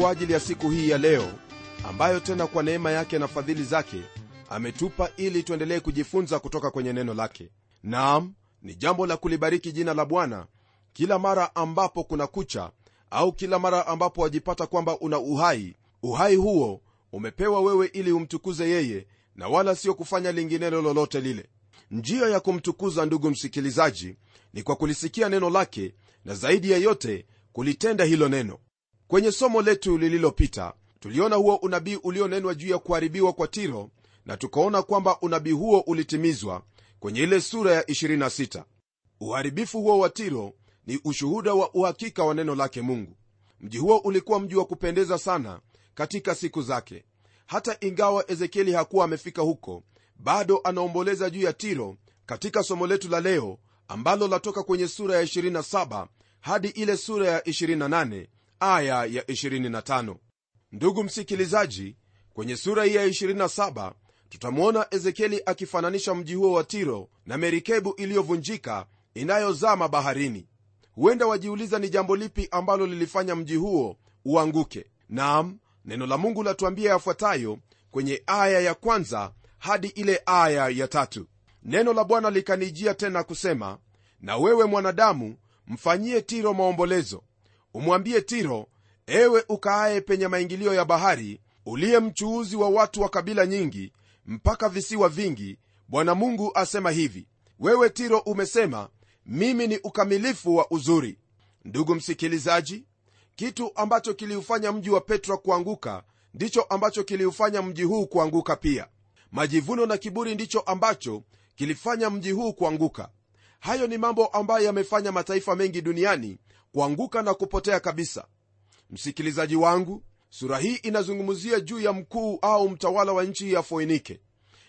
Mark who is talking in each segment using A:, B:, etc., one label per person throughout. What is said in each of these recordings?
A: kwa ajili ya siku hii ya leo ambayo tena kwa neema yake na fadhili zake ametupa ili tuendelee kujifunza kutoka kwenye neno lake. Naam ni jambo la kulibariki jina la bwana kila mara ambapo kuna kucha au kila mara ambapo wajipata kwamba una uhai. Uhai huo umepewa wewe ili umtukuze yeye na wala sio kufanya linginelo lolote lile. Njia ya kumtukuza ndugu msikilizaji ni kwa kulisikia neno lake na zaidi ya yote kulitenda hilo neno kwenye somo letu lililopita tuliona huo unabii ulionenwa juu ya kuharibiwa kwa tiro na tukaona kwamba unabii huo ulitimizwa kwenye ile sura ya 26 uharibifu huo wa tiro ni ushuhuda wa uhakika wa neno lake mungu. Mji huo ulikuwa mji wa kupendeza sana katika siku zake. Hata ingawa ezekieli hakuwa amefika huko bado anaomboleza juu ya tiro katika somo letu la leo ambalo latoka kwenye sura ya 27 hadi ile sura ya 28 aya ya 25 ndugu msikilizaji kwenye sura hii ya 27 tutamwona ezekieli akifananisha mji huo wa tiro na merikebu iliyovunjika inayozama baharini. Huenda wajiuliza ni jambo lipi ambalo lilifanya mji huo uanguke. Nam neno la mungu latuambia yafuatayo kwenye aya ya kwanza hadi ile aya ya tatu. Neno la bwana likanijia tena kusema na wewe mwanadamu mfanyie tiro maombolezo umwambie tiro ewe ukaaye penye maingilio ya bahari uliye mchuuzi wa watu wa kabila nyingi mpaka visiwa vingi bwana mungu asema hivi wewe tiro umesema mimi ni ukamilifu wa uzuri. Ndugu msikilizaji kitu ambacho kiliufanya mji wa petra kuanguka ndicho ambacho kiliufanya mji huu kuanguka pia. Majivuno na kiburi ndicho ambacho kilifanya mji huu kuanguka. Hayo ni mambo ambayo yamefanya mataifa mengi duniani kuanguka na kupotea kabisa. Msikilizaji wangu sura hii inazungumzia juu ya mkuu au mtawala wa nchi ya foinike.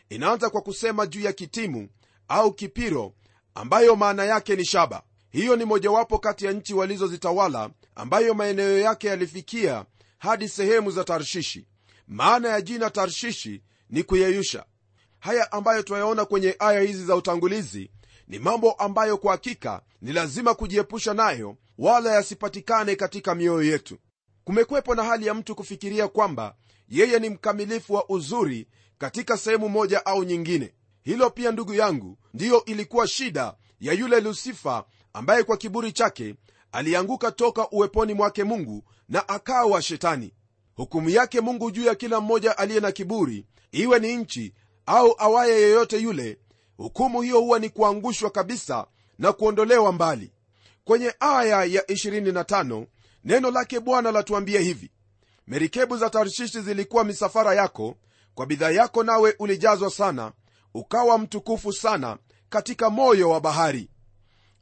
A: Inaanza kwa kusema juu ya kitimu au kipiro ambayo maana yake ni shaba. Hiyo ni mojawapo kati ya nchi walizozitawala ambayo maeneo yake yalifikia hadi sehemu za tarshishi. Maana ya jina tarshishi ni kuyeyusha. Haya ambayo twayaona kwenye aya hizi za utangulizi ni mambo ambayo kwa hakika ni lazima kujiepusha nayo wala yasipatikane katika mioyo yetu. Kumekwepo na hali ya mtu kufikiria kwamba yeye ni mkamilifu wa uzuri katika sehemu moja au nyingine. Hilo pia ndugu yangu ndiyo ilikuwa shida ya yule lusifa ambaye kwa kiburi chake alianguka toka uweponi mwake mungu na akawa shetani. Hukumu yake mungu juu ya kila mmoja aliye na kiburi iwe ni nchi au awaye yeyote yule hukumu hiyo huwa ni kuangushwa kabisa na kuondolewa mbali. Kwenye aya ya 25 neno lake bwana latuambia hivi. Merikebu za tarshishi zilikuwa misafara yako kwa bidhaa yako nawe ulijazwa sana ukawa mtukufu sana katika moyo wa bahari.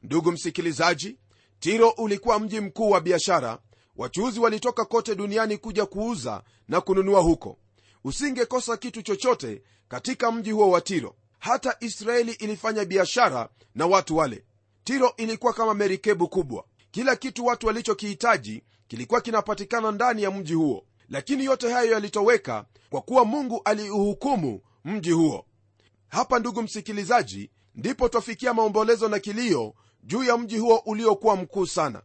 A: Ndugu msikilizaji tiro ulikuwa mji mkuu wa biashara. Wachuuzi walitoka kote duniani kuja kuuza na kununua huko. Usingekosa kitu chochote katika mji huo wa tiro hata israeli ilifanya biashara na watu wale. Tiro ilikuwa kama merikebu kubwa. Kila kitu watu walichokihitaji kilikuwa kinapatikana ndani ya mji huo. Lakini yote hayo yalitoweka kwa kuwa mungu aliuhukumu mji huo. Hapa ndugu msikilizaji ndipo twafikia maombolezo na kilio juu ya mji huo uliokuwa mkuu sana.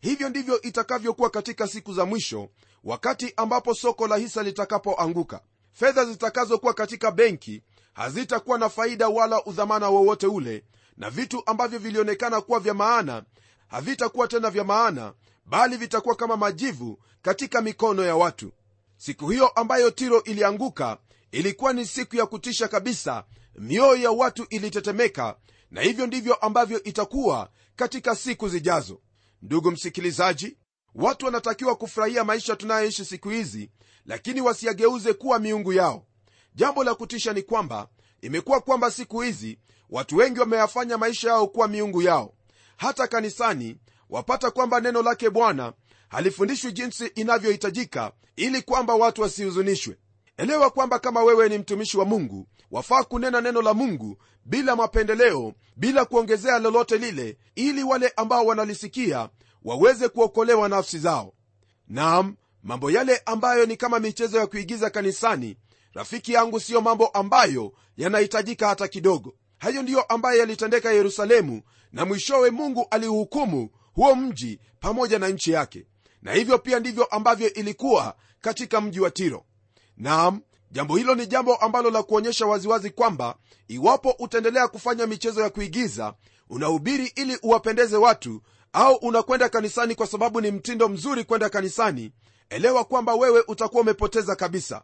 A: Hivyo ndivyo itakavyokuwa katika siku za mwisho wakati ambapo soko la hisa litakapoanguka. Fedha zitakazokuwa katika benki hazitakuwa na faida wala udhamana wowote ule na vitu ambavyo vilionekana kuwa vya maana havitakuwa tena vya maana bali vitakuwa kama majivu katika mikono ya watu. Siku hiyo ambayo tiro ilianguka ilikuwa ni siku ya kutisha kabisa mioyo ya watu ilitetemeka na hivyo ndivyo ambavyo itakuwa katika siku zijazo. Ndugu msikilizaji watu wanatakiwa kufurahia maisha tunayoishi siku hizi lakini wasiyageuze kuwa miungu yao jambo la kutisha ni kwamba imekuwa kwamba siku hizi watu wengi wameyafanya maisha yao kuwa miungu yao. Hata kanisani wapata kwamba neno lake bwana halifundishwi jinsi inavyohitajika ili kwamba watu wasihuzunishwe. Elewa kwamba kama wewe ni mtumishi wa mungu wafaa kunena neno la mungu bila mapendeleo bila kuongezea lolote lile ili wale ambao wanalisikia waweze kuokolewa nafsi zao. Nam mambo yale ambayo ni kama michezo ya kuigiza kanisani rafiki yangu siyo mambo ambayo yanahitajika hata kidogo. Hayo ndiyo ambayo yalitendeka yerusalemu na mwishowe mungu aliuhukumu huo mji pamoja na nchi yake. Na hivyo pia ndivyo ambavyo ilikuwa katika mji wa tiro. Naam jambo hilo ni jambo ambalo la kuonyesha waziwazi kwamba iwapo utaendelea kufanya michezo ya kuigiza unahubiri ili uwapendeze watu au unakwenda kanisani kwa sababu ni mtindo mzuri kwenda kanisani elewa kwamba wewe utakuwa umepoteza kabisa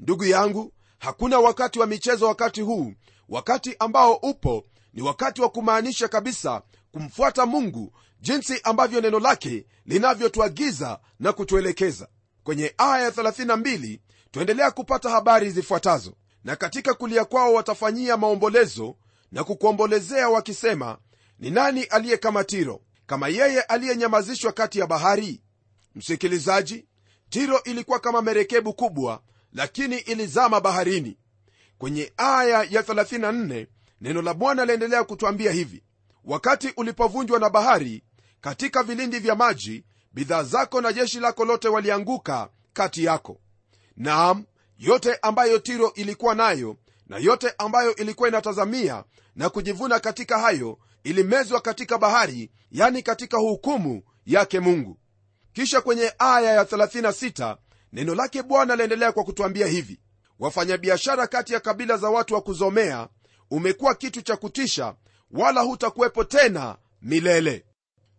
A: ndugu yangu hakuna wakati wa michezo wakati huu. Wakati ambao upo ni wakati wa kumaanisha kabisa kumfuata mungu jinsi ambavyo neno lake linavyotuagiza na kutuelekeza. Kwenye aya ya 32 twaendelea kupata habari zifuatazo. Na katika kulia kwao watafanyia maombolezo na kukuombolezea wakisema ni nani aliye kama tiro? Kama yeye aliyenyamazishwa kati ya bahari? Msikilizaji tiro ilikuwa kama merekebu kubwa lakini ilizama baharini. Kwenye aya ya 34 neno la bwana laendelea kutwambia hivi. Wakati ulipovunjwa na bahari katika vilindi vya maji bidhaa zako na jeshi lako lote walianguka kati yako. Naam yote ambayo tiro ilikuwa nayo na yote ambayo ilikuwa inatazamia na kujivuna katika hayo ilimezwa katika bahari yani katika hukumu yake mungu. Kisha kwenye aya ya 36 neno lake bwana laendelea kwa kutwambia hivi wafanyabiashara kati ya kabila za watu wa kuzomea umekuwa kitu cha kutisha wala hutakuwepo tena milele.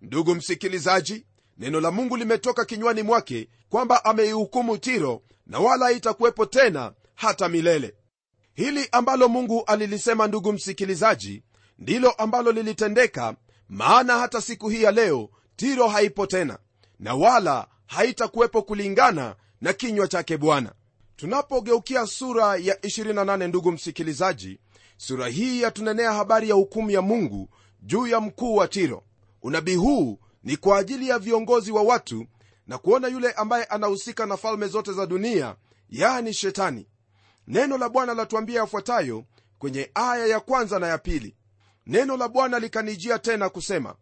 A: Ndugu msikilizaji neno la mungu limetoka kinywani mwake kwamba ameihukumu tiro na wala haitakuwepo tena hata milele. Hili ambalo mungu alilisema ndugu msikilizaji ndilo ambalo lilitendeka maana hata siku hii ya leo tiro haipo tena na wala haitakuwepo kulingana na kinywa chake bwana. Tunapogeukia sura ya 28 ndugu msikilizaji sura hii yatunenea habari ya hukumu ya mungu juu ya mkuu wa tiro. Unabii huu ni kwa ajili ya viongozi wa watu na kuona yule ambaye anahusika na falme zote za dunia yani shetani. Neno la bwana latuambia yafuatayo kwenye aya ya kwanza na ya pili. Neno la bwana likanijia tena kusema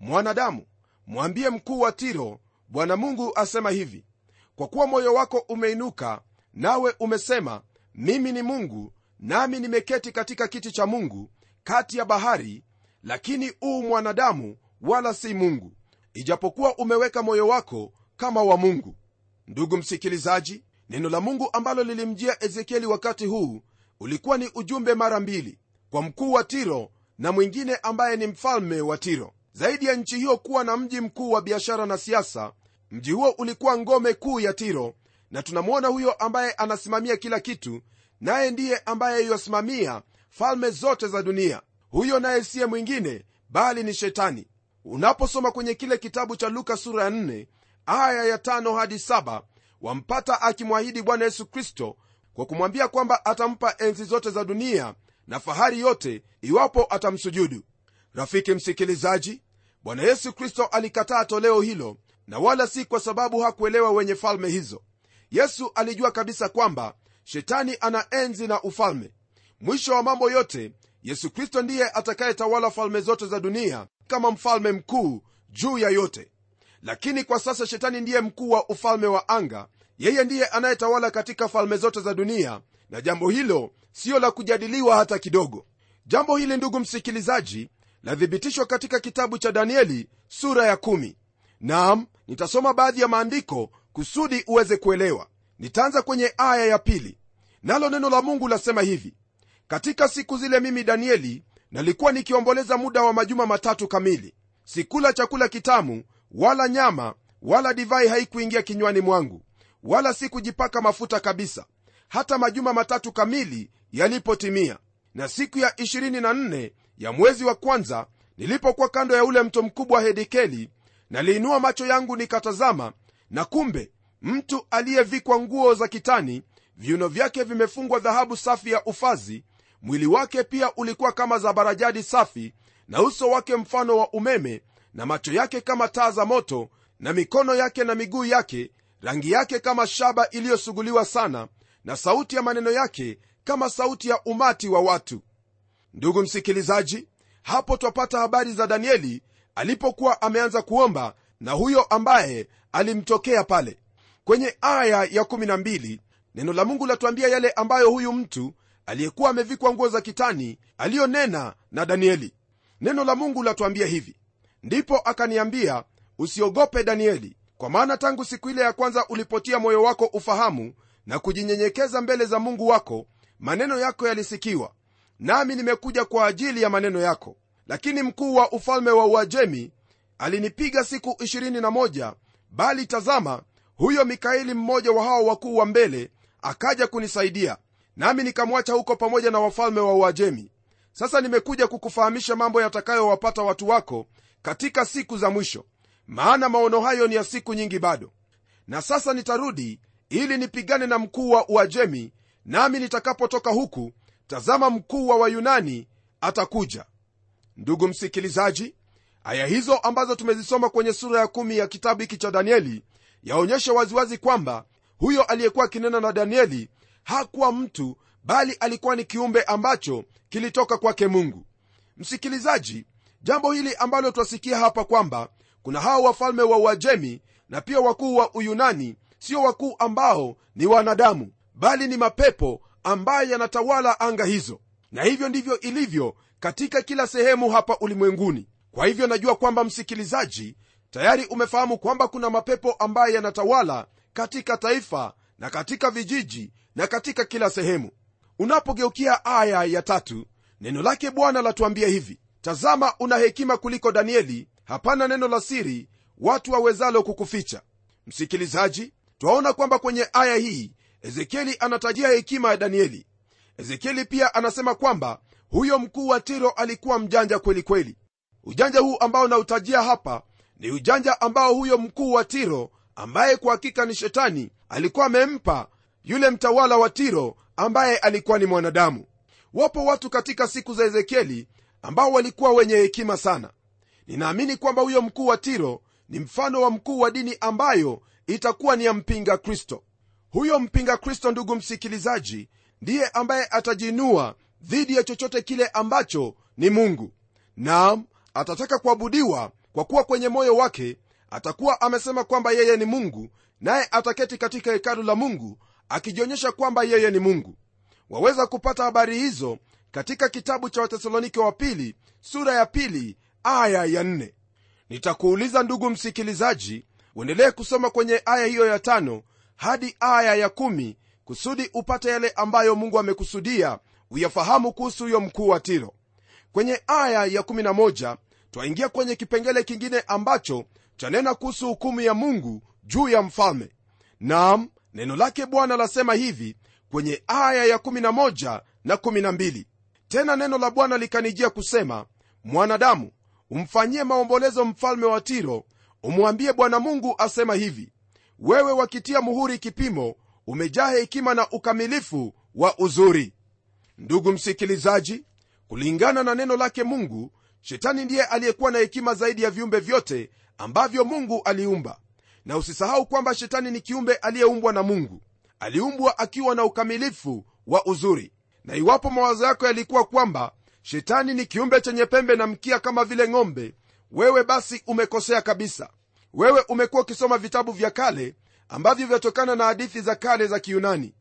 A: mwanadamu mwambie mkuu wa tiro bwana mungu asema hivi kwa kuwa moyo wako umeinuka nawe umesema mimi ni mungu nami nimeketi katika kiti cha mungu kati ya bahari lakini uu mwanadamu wala si mungu ijapokuwa umeweka moyo wako kama wa mungu. Ndugu msikilizaji neno la mungu ambalo lilimjia ezekieli wakati huu ulikuwa ni ujumbe mara mbili kwa mkuu wa tiro na mwingine ambaye ni mfalme wa tiro. Zaidi ya nchi hiyo kuwa na mji mkuu wa biashara na siasa mji huo ulikuwa ngome kuu ya tiro na tunamwona huyo ambaye anasimamia kila kitu naye ndiye ambaye yosimamia falme zote za dunia. Huyo naye siye mwingine bali ni shetani. Unaposoma kwenye kile kitabu cha luka sura ya 4 aya ya 5 hadi 7 wampata akimwahidi bwana yesu kristo kwa kumwambia kwamba atampa enzi zote za dunia na fahari yote iwapo atamsujudu. Rafiki msikilizaji bwana yesu kristo alikataa toleo hilo na wala si kwa sababu hakuelewa wenye falme hizo. Yesu alijua kabisa kwamba shetani ana enzi na ufalme. Mwisho wa mambo yote yesu kristo ndiye atakayetawala falme zote za dunia kama mfalme mkuu juu ya yote. Lakini kwa sasa shetani ndiye mkuu wa ufalme wa anga. Yeye ndiye anayetawala katika falme zote za dunia. Na jambo hilo siyo la kujadiliwa hata kidogo. Jambo hili ndugu msikilizaji lathibitishwa katika kitabu cha danieli sura ya 1 naam nitasoma baadhi ya maandiko kusudi uweze kuelewa. Nitaanza kwenye aya ya pili. Nalo neno la mungu lasema hivi. Katika siku zile mimi danieli nalikuwa nikiomboleza muda wa majuma matatu kamili. Sikula chakula kitamu wala nyama wala divai haikuingia kinywani mwangu wala sikujipaka mafuta kabisa. Hata majuma matatu kamili yalipotimia. Na siku ya 24 ya mwezi wa kwanza nilipokuwa kando ya ule mto mkubwa wa hedikeli naliinua macho yangu nikatazama na kumbe mtu aliyevikwa nguo za kitani viuno vyake vimefungwa dhahabu safi ya ufazi mwili wake pia ulikuwa kama zabarajadi safi na uso wake mfano wa umeme na macho yake kama taa za moto na mikono yake na miguu yake rangi yake kama shaba iliyosuguliwa sana na sauti ya maneno yake kama sauti ya umati wa watu. Ndugu msikilizaji hapo twapata habari za danieli alipokuwa ameanza kuomba na huyo ambaye alimtokea pale. Kwenye aya ya 12 neno la mungu latuambia yale ambayo huyu mtu aliyekuwa amevikwa nguo za kitani aliyonena na danieli. Neno la mungu latuambia hivi ndipo akaniambia usiogope danieli kwa maana tangu siku ile ya kwanza ulipotia moyo wako ufahamu na kujinyenyekeza mbele za mungu wako maneno yako yalisikiwa nami nimekuja kwa ajili ya maneno yako lakini mkuu wa ufalme wa uajemi alinipiga siku 21 bali tazama huyo mikaeli mmoja wa hao wakuu wa mbele akaja kunisaidia nami nikamwacha huko pamoja na wafalme wa uajemi. Sasa nimekuja kukufahamisha mambo yatakayowapata watu wako katika siku za mwisho maana maono hayo ni ya siku nyingi bado. Na sasa nitarudi ili nipigane na mkuu wa uajemi nami nitakapotoka huku tazama mkuu wa wayunani atakuja ndugu msikilizaji aya hizo ambazo tumezisoma kwenye sura ya kumi ya kitabu hiki cha danieli yaonyesha waziwazi kwamba huyo aliyekuwa akinena na danieli hakuwa mtu bali alikuwa ni kiumbe ambacho kilitoka kwake mungu. Msikilizaji jambo hili ambalo twasikia hapa kwamba kuna hao wafalme wa uajemi na pia wakuu wa uyunani sio wakuu ambao ni wanadamu bali ni mapepo ambayo yanatawala anga hizo. Na hivyo ndivyo ilivyo katika kila sehemu hapa ulimwenguni. Kwa hivyo najua kwamba msikilizaji tayari umefahamu kwamba kuna mapepo ambayo yanatawala katika taifa na katika vijiji na katika kila sehemu. Unapogeukia aya ya tatu neno lake bwana latuambia hivi tazama una hekima kuliko danieli hapana neno la siri watu wawezalo kukuficha. Msikilizaji twaona kwamba kwenye aya hii ezekieli anatajia hekima ya danieli. Ezekieli pia anasema kwamba huyo mkuu wa tiro alikuwa mjanja kweli kweli. Ujanja huu ambao nautajia hapa ni ujanja ambao huyo mkuu wa tiro ambaye kwa hakika ni shetani alikuwa amempa yule mtawala wa tiro ambaye alikuwa ni mwanadamu. Wapo watu katika siku za ezekieli ambao walikuwa wenye hekima sana. Ninaamini kwamba huyo mkuu wa tiro ni mfano wa mkuu wa dini ambayo itakuwa ni ya mpinga kristo. Huyo mpinga kristo ndugu msikilizaji ndiye ambaye atajiinua dhidi ya chochote kile ambacho ni mungu. Naam atataka kuabudiwa kwa kuwa kwenye moyo wake atakuwa amesema kwamba yeye ni mungu naye ataketi katika hekalu la mungu akijionyesha kwamba yeye ni mungu. Waweza kupata habari hizo katika kitabu cha watesalonike wa pili sura ya pili aya ya nne. Nitakuuliza ndugu msikilizaji uendelee kusoma kwenye aya hiyo ya tano hadi aya ya kumi kusudi upate yale ambayo mungu amekusudia uyafahamu kuhusu huyo mkuu wa tiro. Kwenye aya ya 11 twaingia kwenye kipengele kingine ambacho chanena kuhusu hukumu ya mungu juu ya mfalme. Nam neno lake bwana lasema hivi kwenye aya ya 11 na 12 tena neno la bwana likanijia kusema mwanadamu umfanyie maombolezo mfalme wa tiro umwambie bwana mungu asema hivi wewe wakitia muhuri kipimo umejaa hekima na ukamilifu wa uzuri ndugu msikilizaji kulingana na neno lake mungu shetani ndiye aliyekuwa na hekima zaidi ya viumbe vyote ambavyo mungu aliumba. Na usisahau kwamba shetani ni kiumbe aliyeumbwa na mungu. Aliumbwa akiwa na ukamilifu wa uzuri. Na iwapo mawazo yako yalikuwa kwamba shetani ni kiumbe chenye pembe na mkia kama vile ng'ombe wewe basi umekosea kabisa. Wewe umekuwa ukisoma vitabu vya kale ambavyo vyatokana na hadithi za kale za kiyunani.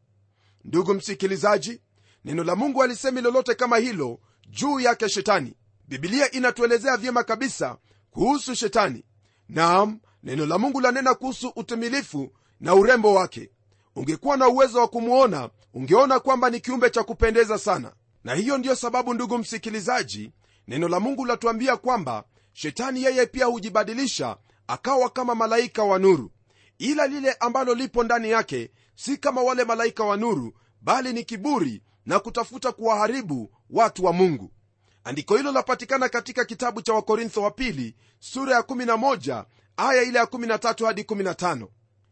A: Ndugu msikilizaji neno la mungu alisemi lolote kama hilo juu yake shetani. Bibilia inatuelezea vyema kabisa kuhusu shetani. Naam neno la mungu lanena kuhusu utimilifu na urembo wake. Ungekuwa na uwezo wa kumwona ungeona kwamba ni kiumbe cha kupendeza sana. Na hiyo ndiyo sababu ndugu msikilizaji neno la mungu latuambia kwamba shetani yeye pia hujibadilisha akawa kama malaika wa nuru. Ila lile ambalo lipo ndani yake si kama wale malaika wa nuru bali ni kiburi na kutafuta kuwaharibu watu wa mungu. Andiko hilo lapatikana katika kitabu cha wakorintho wa pili sura ya 11 aya ile ya 13 hadi 15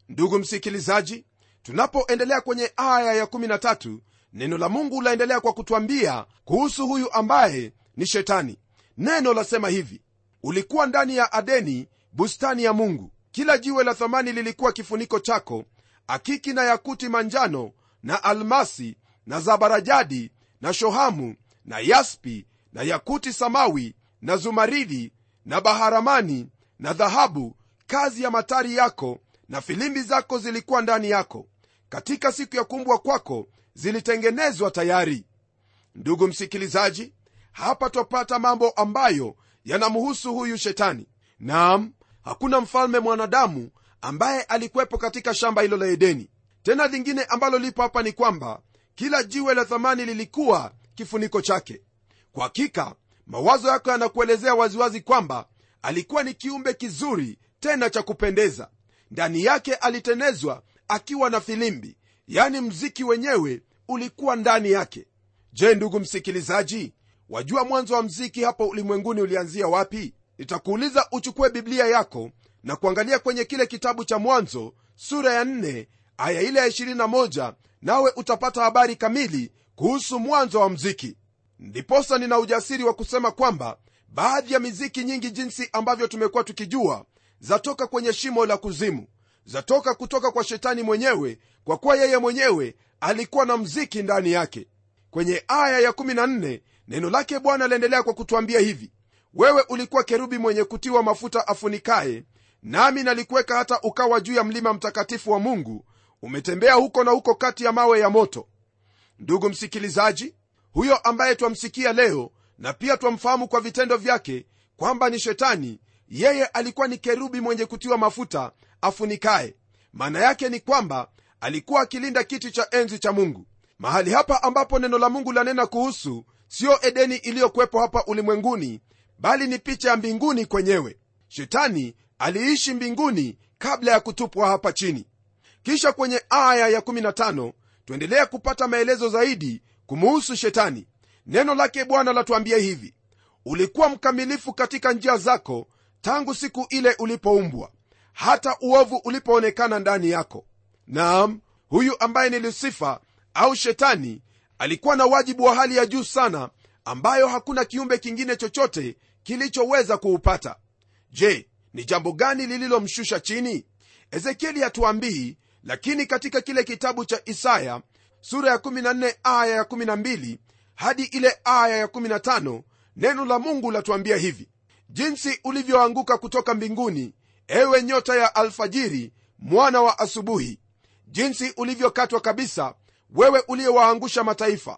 A: ndugu msikilizaji tunapoendelea kwenye aya ya 13 neno la mungu laendelea kwa kutwambia kuhusu huyu ambaye ni shetani. Neno lasema hivi ulikuwa ndani ya adeni bustani ya mungu. Kila jiwe la thamani lilikuwa kifuniko chako akiki na yakuti manjano na almasi na zabarajadi na shohamu na yaspi na yakuti samawi na zumaridi na baharamani na dhahabu kazi ya matari yako na filimbi zako zilikuwa ndani yako. Katika siku ya kumbwa kwako zilitengenezwa tayari. Ndugu msikilizaji hapa twapata mambo ambayo yanamhusu huyu shetani. Nam hakuna mfalme mwanadamu ambaye alikuwepo katika shamba hilo la edeni. Tena lingine ambalo lipo hapa ni kwamba kila jiwe la thamani lilikuwa kifuniko chake. Kwa hakika mawazo yako yanakuelezea waziwazi kwamba alikuwa ni kiumbe kizuri tena cha kupendeza. Ndani yake alitenezwa akiwa na filimbi yani mziki wenyewe ulikuwa ndani yake. Je ndugu msikilizaji wajua mwanzo wa mziki hapo ulimwenguni ulianzia wapi? Nitakuuliza uchukue biblia yako na kuangalia kwenye kile kitabu cha mwanzo sura ya 4 aya ile ya 21 nawe utapata habari kamili kuhusu mwanzo wa mziki. Ndiposa nina ujasiri wa kusema kwamba baadhi ya miziki nyingi jinsi ambavyo tumekuwa tukijua zatoka kwenye shimo la kuzimu zatoka kutoka kwa shetani mwenyewe kwa kuwa yeye mwenyewe alikuwa na mziki ndani yake. Kwenye aya ya14 neno lake bwana aliendelea kwa kutwambia hivi wewe ulikuwa kerubi mwenye kutiwa mafuta afunikaye nami nalikuweka hata ukawa juu ya mlima mtakatifu wa mungu umetembea huko na huko kati ya mawe ya moto. Ndugu msikilizaji huyo ambaye twamsikia leo na pia twamfahamu kwa vitendo vyake kwamba ni shetani yeye alikuwa ni kerubi mwenye kutiwa mafuta afunikaye. Maana yake ni kwamba alikuwa akilinda kiti cha enzi cha mungu. Mahali hapa ambapo neno la mungu lanena kuhusu siyo edeni iliyokuwepo hapa ulimwenguni bali ni picha ya mbinguni kwenyewe. Shetani aliishi mbinguni kabla ya kutupwa hapa chini kisha kwenye aya ya15 tuendelea kupata maelezo zaidi kumuhusu shetani. Neno lake bwana latuambia hivi ulikuwa mkamilifu katika njia zako tangu siku ile ulipoumbwa hata uovu ulipoonekana ndani yako. Naam huyu ambaye ni lusifa au shetani alikuwa na wajibu wa hali ya juu sana ambayo hakuna kiumbe kingine chochote kilichoweza kuupata. Je ni jambo gani lililomshusha chini? Ezekieli hatuambii lakini katika kile kitabu cha isaya sura ya 14 aya ya 12 hadi ile aya ya 15 neno la mungu latuambia hivi. Jinsi ulivyoanguka kutoka mbinguni ewe nyota ya alfajiri mwana wa asubuhi. Jinsi ulivyokatwa kabisa wewe uliyewaangusha mataifa.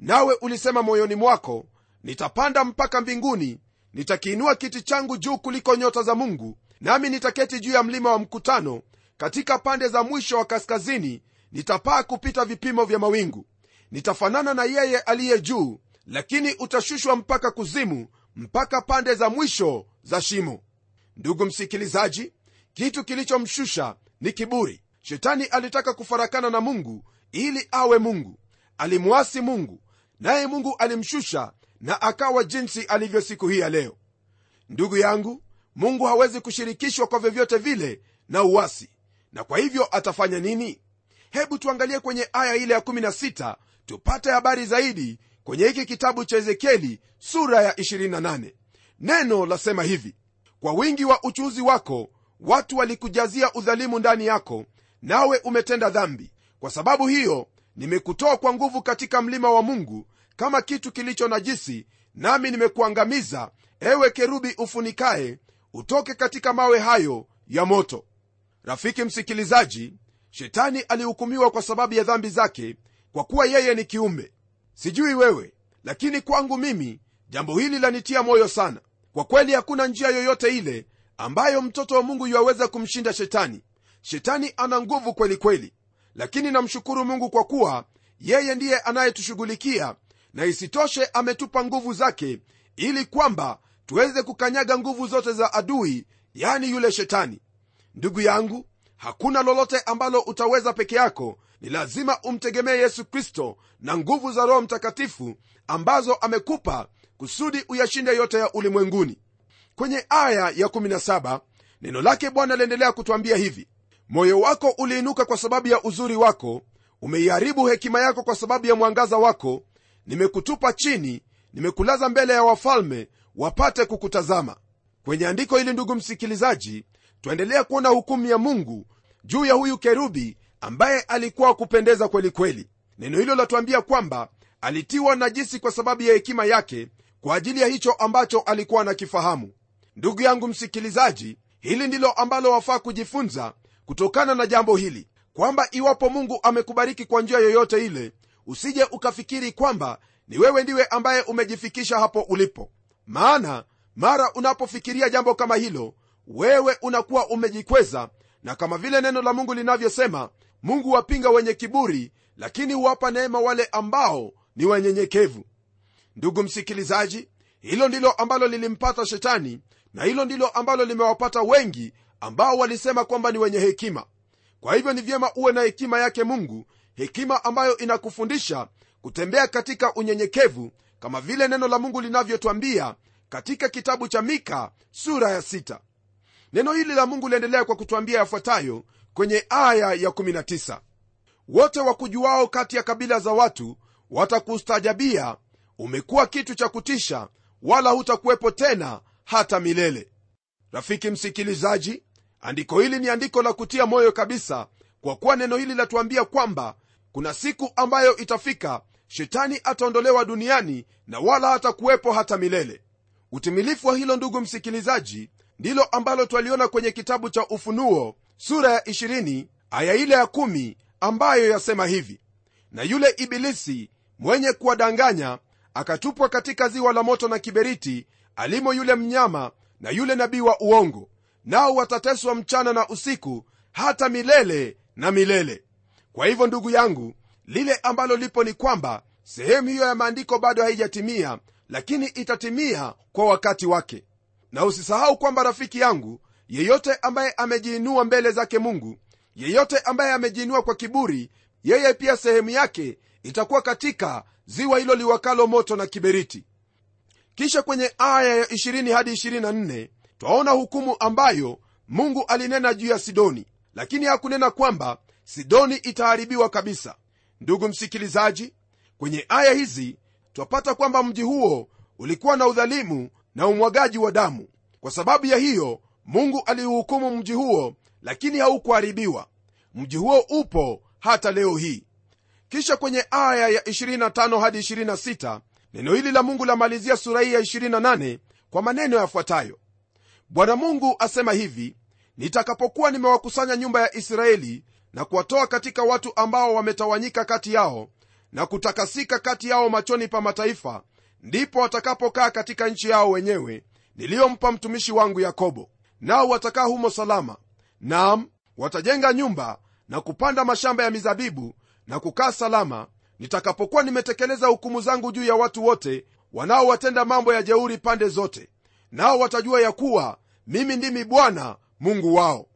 A: Nawe ulisema moyoni mwako nitapanda mpaka mbinguni nitakiinua kiti changu juu kuliko nyota za mungu nami nitaketi juu ya mlima wa mkutano katika pande za mwisho wa kaskazini nitapaa kupita vipimo vya mawingu. Nitafanana na yeye aliye juu lakini utashushwa mpaka kuzimu mpaka pande za mwisho za shimo. Ndugu msikilizaji kitu kilichomshusha ni kiburi. Shetani alitaka kufarakana na mungu ili awe mungu. Alimwasi mungu naye mungu alimshusha na akawa jinsi alivyo siku hii ya leo. Ndugu yangu mungu hawezi kushirikishwa kwa vyovyote vile na uwasi na kwa hivyo atafanya nini? Hebu tuangalie kwenye aya ile ya 16 tupate habari zaidi kwenye hiki kitabu cha ezekieli sura ya 28 neno lasema hivi kwa wingi wa uchuuzi wako watu walikujazia udhalimu ndani yako nawe umetenda dhambi. Kwa sababu hiyo nimekutoa kwa nguvu katika mlima wa mungu kama kitu kilicho najisi nami nimekuangamiza ewe kerubi ufunikaye utoke katika mawe hayo ya moto rafiki msikilizaji shetani alihukumiwa kwa sababu ya dhambi zake kwa kuwa yeye ni kiumbe. Sijui wewe lakini kwangu mimi jambo hili lanitia moyo sana. Kwa kweli hakuna njia yoyote ile ambayo mtoto wa mungu yuwaweza kumshinda shetani. Shetani ana nguvu kweli kweli. Lakini namshukuru mungu kwa kuwa yeye ndiye anayetushughulikia na isitoshe ametupa nguvu zake ili kwamba tuweze kukanyaga nguvu zote za adui yani yule shetani ndugu yangu hakuna lolote ambalo utaweza peke yako. Ni lazima umtegemee yesu kristo na nguvu za roho mtakatifu ambazo amekupa kusudi uyashinde yote ya ulimwenguni. Kwenye aya ya 17 neno lake bwana aliendelea kutwambia hivi moyo wako uliinuka kwa sababu ya uzuri wako umeiharibu hekima yako kwa sababu ya mwangaza wako. Nimekutupa chini nimekulaza mbele ya wafalme wapate kukutazama. Kwenye andiko hili ndugu msikilizaji twaendelea kuona hukumu ya mungu juu ya huyu kerubi ambaye alikuwa wa kupendeza kweli kweli. Neno hilo latuambia kwamba alitiwa najisi kwa sababu ya hekima yake kwa ajili ya hicho ambacho alikuwa anakifahamu. Ndugu yangu msikilizaji hili ndilo ambalo wafaa kujifunza kutokana na jambo hili kwamba iwapo mungu amekubariki kwa njia yoyote ile usije ukafikiri kwamba ni wewe ndiwe ambaye umejifikisha hapo ulipo. Maana mara unapofikiria jambo kama hilo wewe unakuwa umejikweza na kama vile neno la mungu linavyosema mungu huwapinga wenye kiburi lakini huwapa neema wale ambao ni wanyenyekevu ndugu msikilizaji hilo ndilo ambalo lilimpata shetani na hilo ndilo ambalo limewapata wengi ambao walisema kwamba ni wenye hekima kwa hivyo ni vyema uwe na hekima yake mungu hekima ambayo inakufundisha kutembea katika unyenyekevu kama vile neno la mungu linavyotwambia katika kitabu cha mika sura ya sita. Neno hili la mungu liendelea kwa kutwambia yafuatayo kwenye aya ya 19 wote wakujuao kati ya kabila za watu watakustajabia umekuwa kitu cha kutisha wala hutakuwepo tena hata milele. Rafiki msikilizaji andiko hili ni andiko la kutia moyo kabisa kwa kuwa neno hili latuambia kwamba kuna siku ambayo itafika shetani ataondolewa duniani na wala hatakuwepo hata milele. Utimilifu wa hilo ndugu msikilizaji ndilo ambalo twaliona kwenye kitabu cha ufunuo sura ya 20 aya ile ya 1 ambayo yasema hivi. Na yule ibilisi mwenye kuwadanganya akatupwa katika ziwa la moto na kiberiti alimo yule mnyama na yule nabii wa uongo nao watateswa mchana na usiku hata milele na milele. Kwa hivyo ndugu yangu lile ambalo lipo ni kwamba sehemu hiyo ya maandiko bado haijatimia lakini itatimia kwa wakati wake na usisahau kwamba rafiki yangu yeyote ambaye amejiinua mbele zake mungu yeyote ambaye amejiinua kwa kiburi yeye pia sehemu yake itakuwa katika ziwa hilo liwakalo moto na kiberiti. Kisha kwenye aya ya 20 hadi 24 twaona hukumu ambayo mungu alinena juu ya sidoni. Lakini hakunena kwamba sidoni itaharibiwa kabisa. Ndugu msikilizaji kwenye aya hizi twapata kwamba mji huo ulikuwa na udhalimu na umwagaji wa damu. Kwa sababu ya hiyo mungu aliuhukumu mji huo lakini haukuharibiwa. Mji huo upo hata leo hii. Kisha kwenye aya ya 25 hadi 26 neno hili la mungu lamalizia sura hii ya 28 kwa maneno yafuatayo. Bwana mungu asema hivi nitakapokuwa nimewakusanya nyumba ya israeli na kuwatoa katika watu ambao wametawanyika kati yao na kutakasika kati yao machoni pa mataifa ndipo watakapokaa katika nchi yao wenyewe niliyompa mtumishi wangu yakobo. Nao watakaa humo salama. Nam watajenga nyumba na kupanda mashamba ya mizabibu na kukaa salama. Nitakapokuwa nimetekeleza hukumu zangu juu ya watu wote wanaowatenda mambo ya jeuri pande zote nao watajua ya kuwa mimi ndimi bwana mungu wao.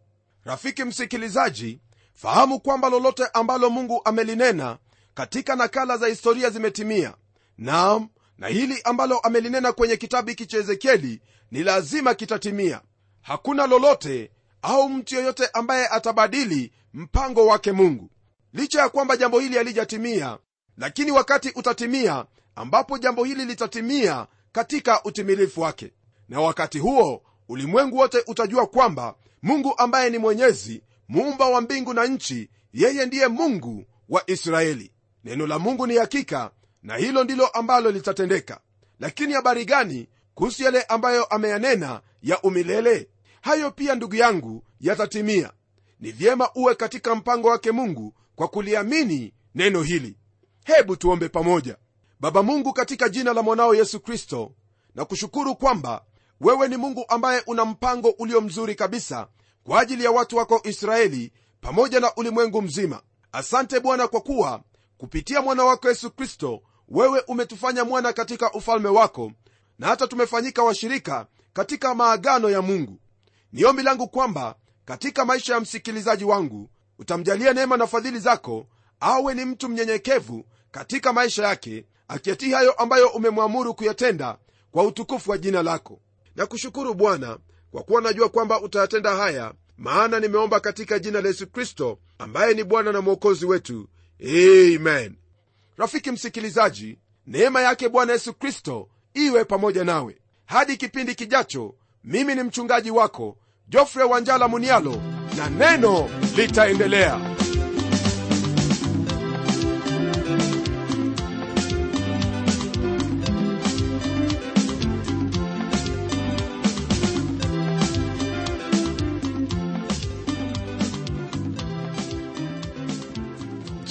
A: Rafiki msikilizaji fahamu kwamba lolote ambalo mungu amelinena katika nakala za historia zimetimia. Naam na hili ambalo amelinena kwenye kitabu hiki cha ezekieli ni lazima kitatimia. Hakuna lolote au mtu yeyote ambaye atabadili mpango wake mungu. Licha ya kwamba jambo hili halijatimia lakini wakati utatimia ambapo jambo hili litatimia katika utimilifu wake. Na wakati huo ulimwengu wote utajua kwamba mungu ambaye ni mwenyezi muumba wa mbingu na nchi yeye ndiye mungu wa israeli. Neno la mungu ni hakika na hilo ndilo ambalo litatendeka. Lakini habari gani kuhusu yale ambayo ameyanena ya umilele? Hayo pia ndugu yangu yatatimia. Ni vyema uwe katika mpango wake mungu kwa kuliamini neno hili. Hebu tuombe pamoja. Baba mungu katika jina la mwanao yesu kristo na kushukuru kwamba wewe ni mungu ambaye una mpango ulio mzuri kabisa kwa ajili ya watu wako israeli pamoja na ulimwengu mzima. Asante bwana kwa kuwa kupitia mwana wako yesu kristo wewe umetufanya mwana katika ufalme wako na hata tumefanyika washirika katika maagano ya mungu. Ni ombi langu kwamba katika maisha ya msikilizaji wangu utamjalia neema na fadhili zako awe ni mtu mnyenyekevu katika maisha yake akiatii hayo ambayo umemwamuru kuyatenda kwa utukufu wa jina lako. Na kushukuru bwana kwa kuwa najua kwamba utayatenda haya maana nimeomba katika jina la yesu kristo ambaye ni bwana na mwokozi wetu. Amen rafiki msikilizaji neema yake bwana yesu kristo iwe pamoja nawe. Hadi kipindi kijacho mimi ni mchungaji wako jofre wanjala munialo na neno litaendelea.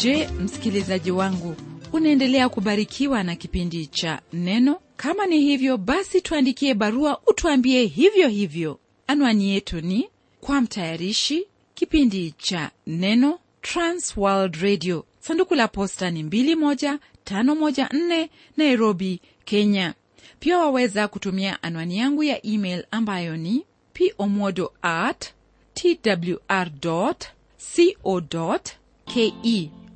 B: Je msikilizaji wangu unaendelea kubarikiwa na kipindi cha neno. Kama ni hivyo basi tuandikie barua utuambie hivyo hivyo. Anwani yetu ni kwa mtayarishi kipindi cha neno transworld radio. Sanduku la posta ni 21514 nairobi kenya. Pia waweza kutumia anwani yangu ya email ambayo ni pomodo at twr co ke